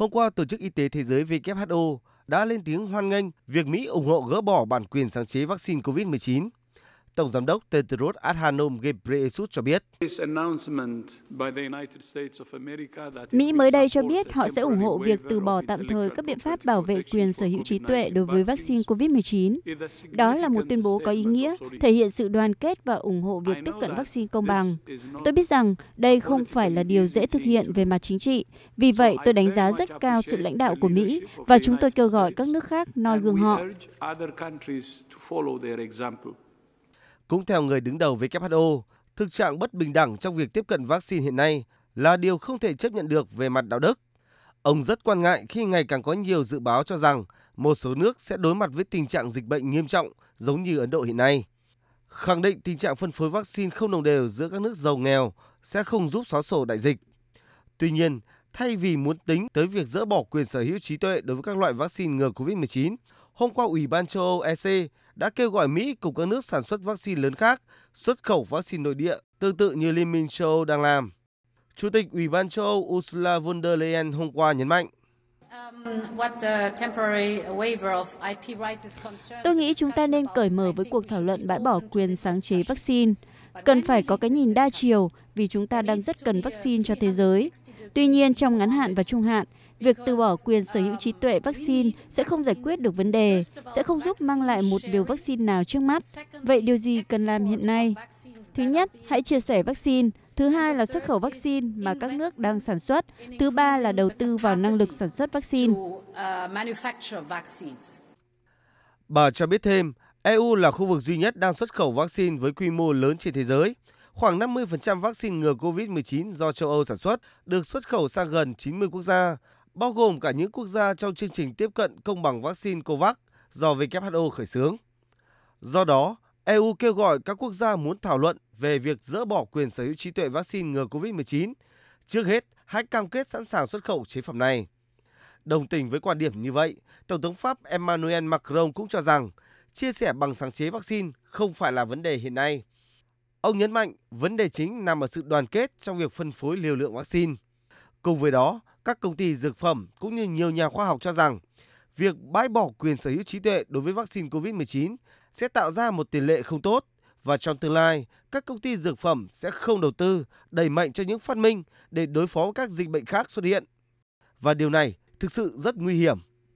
Hôm qua, Tổ chức Y tế Thế giới WHO đã lên tiếng hoan nghênh việc Mỹ ủng hộ gỡ bỏ bản quyền sáng chế vaccine COVID-19. Tổng giám đốc Tedros Adhanom Ghebreyesus cho biết. Mỹ mới đây cho biết họ sẽ ủng hộ việc từ bỏ tạm thời các biện pháp bảo vệ quyền sở hữu trí tuệ đối với vaccine COVID-19. Đó là một tuyên bố có ý nghĩa, thể hiện sự đoàn kết và ủng hộ việc tiếp cận vaccine công bằng. Tôi biết rằng đây không phải là điều dễ thực hiện về mặt chính trị, vì vậy tôi đánh giá rất cao sự lãnh đạo của Mỹ và chúng tôi kêu gọi các nước khác noi gương họ. Cũng theo người đứng đầu WHO, thực trạng bất bình đẳng trong việc tiếp cận vaccine hiện nay là điều không thể chấp nhận được về mặt đạo đức. Ông rất quan ngại khi ngày càng có nhiều dự báo cho rằng một số nước sẽ đối mặt với tình trạng dịch bệnh nghiêm trọng giống như Ấn Độ hiện nay. Khẳng định tình trạng phân phối vaccine không đồng đều giữa các nước giàu nghèo sẽ không giúp xóa sổ đại dịch. Tuy nhiên, thay vì muốn tính tới việc dỡ bỏ quyền sở hữu trí tuệ đối với các loại vaccine ngừa COVID-19, hôm qua Ủy ban châu Âu EC đã kêu gọi Mỹ cùng các nước sản xuất vaccine lớn khác xuất khẩu vaccine nội địa tương tự như Liên minh châu Âu đang làm. Chủ tịch Ủy ban châu Âu Ursula von der Leyen hôm qua nhấn mạnh. Tôi nghĩ chúng ta nên cởi mở với cuộc thảo luận bãi bỏ quyền sáng chế vaccine. Cần phải có cái nhìn đa chiều vì chúng ta đang rất cần vaccine cho thế giới. Tuy nhiên, trong ngắn hạn và trung hạn, việc từ bỏ quyền sở hữu trí tuệ vaccine sẽ không giải quyết được vấn đề, sẽ không giúp mang lại một liều vaccine nào trước mắt. Vậy điều gì cần làm hiện nay? Thứ nhất, hãy chia sẻ vaccine. Thứ hai là xuất khẩu vaccine mà các nước đang sản xuất. Thứ ba là đầu tư vào năng lực sản xuất vaccine. Bà cho biết thêm, EU là khu vực duy nhất đang xuất khẩu vaccine với quy mô lớn trên thế giới. Khoảng 50% vaccine ngừa COVID-19 do châu Âu sản xuất được xuất khẩu sang gần 90 quốc gia, bao gồm cả những quốc gia trong chương trình tiếp cận công bằng vaccine COVAX do WHO khởi xướng. Do đó, EU kêu gọi các quốc gia muốn thảo luận về việc dỡ bỏ quyền sở hữu trí tuệ vaccine ngừa COVID-19. Trước hết, hãy cam kết sẵn sàng xuất khẩu chế phẩm này. Đồng tình với quan điểm như vậy, Tổng thống Pháp Emmanuel Macron cũng cho rằng chia sẻ bằng sáng chế vaccine không phải là vấn đề hiện nay. Ông nhấn mạnh vấn đề chính nằm ở sự đoàn kết trong việc phân phối liều lượng vaccine. Cùng với đó, các công ty dược phẩm cũng như nhiều nhà khoa học cho rằng việc bãi bỏ quyền sở hữu trí tuệ đối với vaccine COVID-19 sẽ tạo ra một tiền lệ không tốt và trong tương lai, các công ty dược phẩm sẽ không đầu tư đẩy mạnh cho những phát minh để đối phó với các dịch bệnh khác xuất hiện. Và điều này thực sự rất nguy hiểm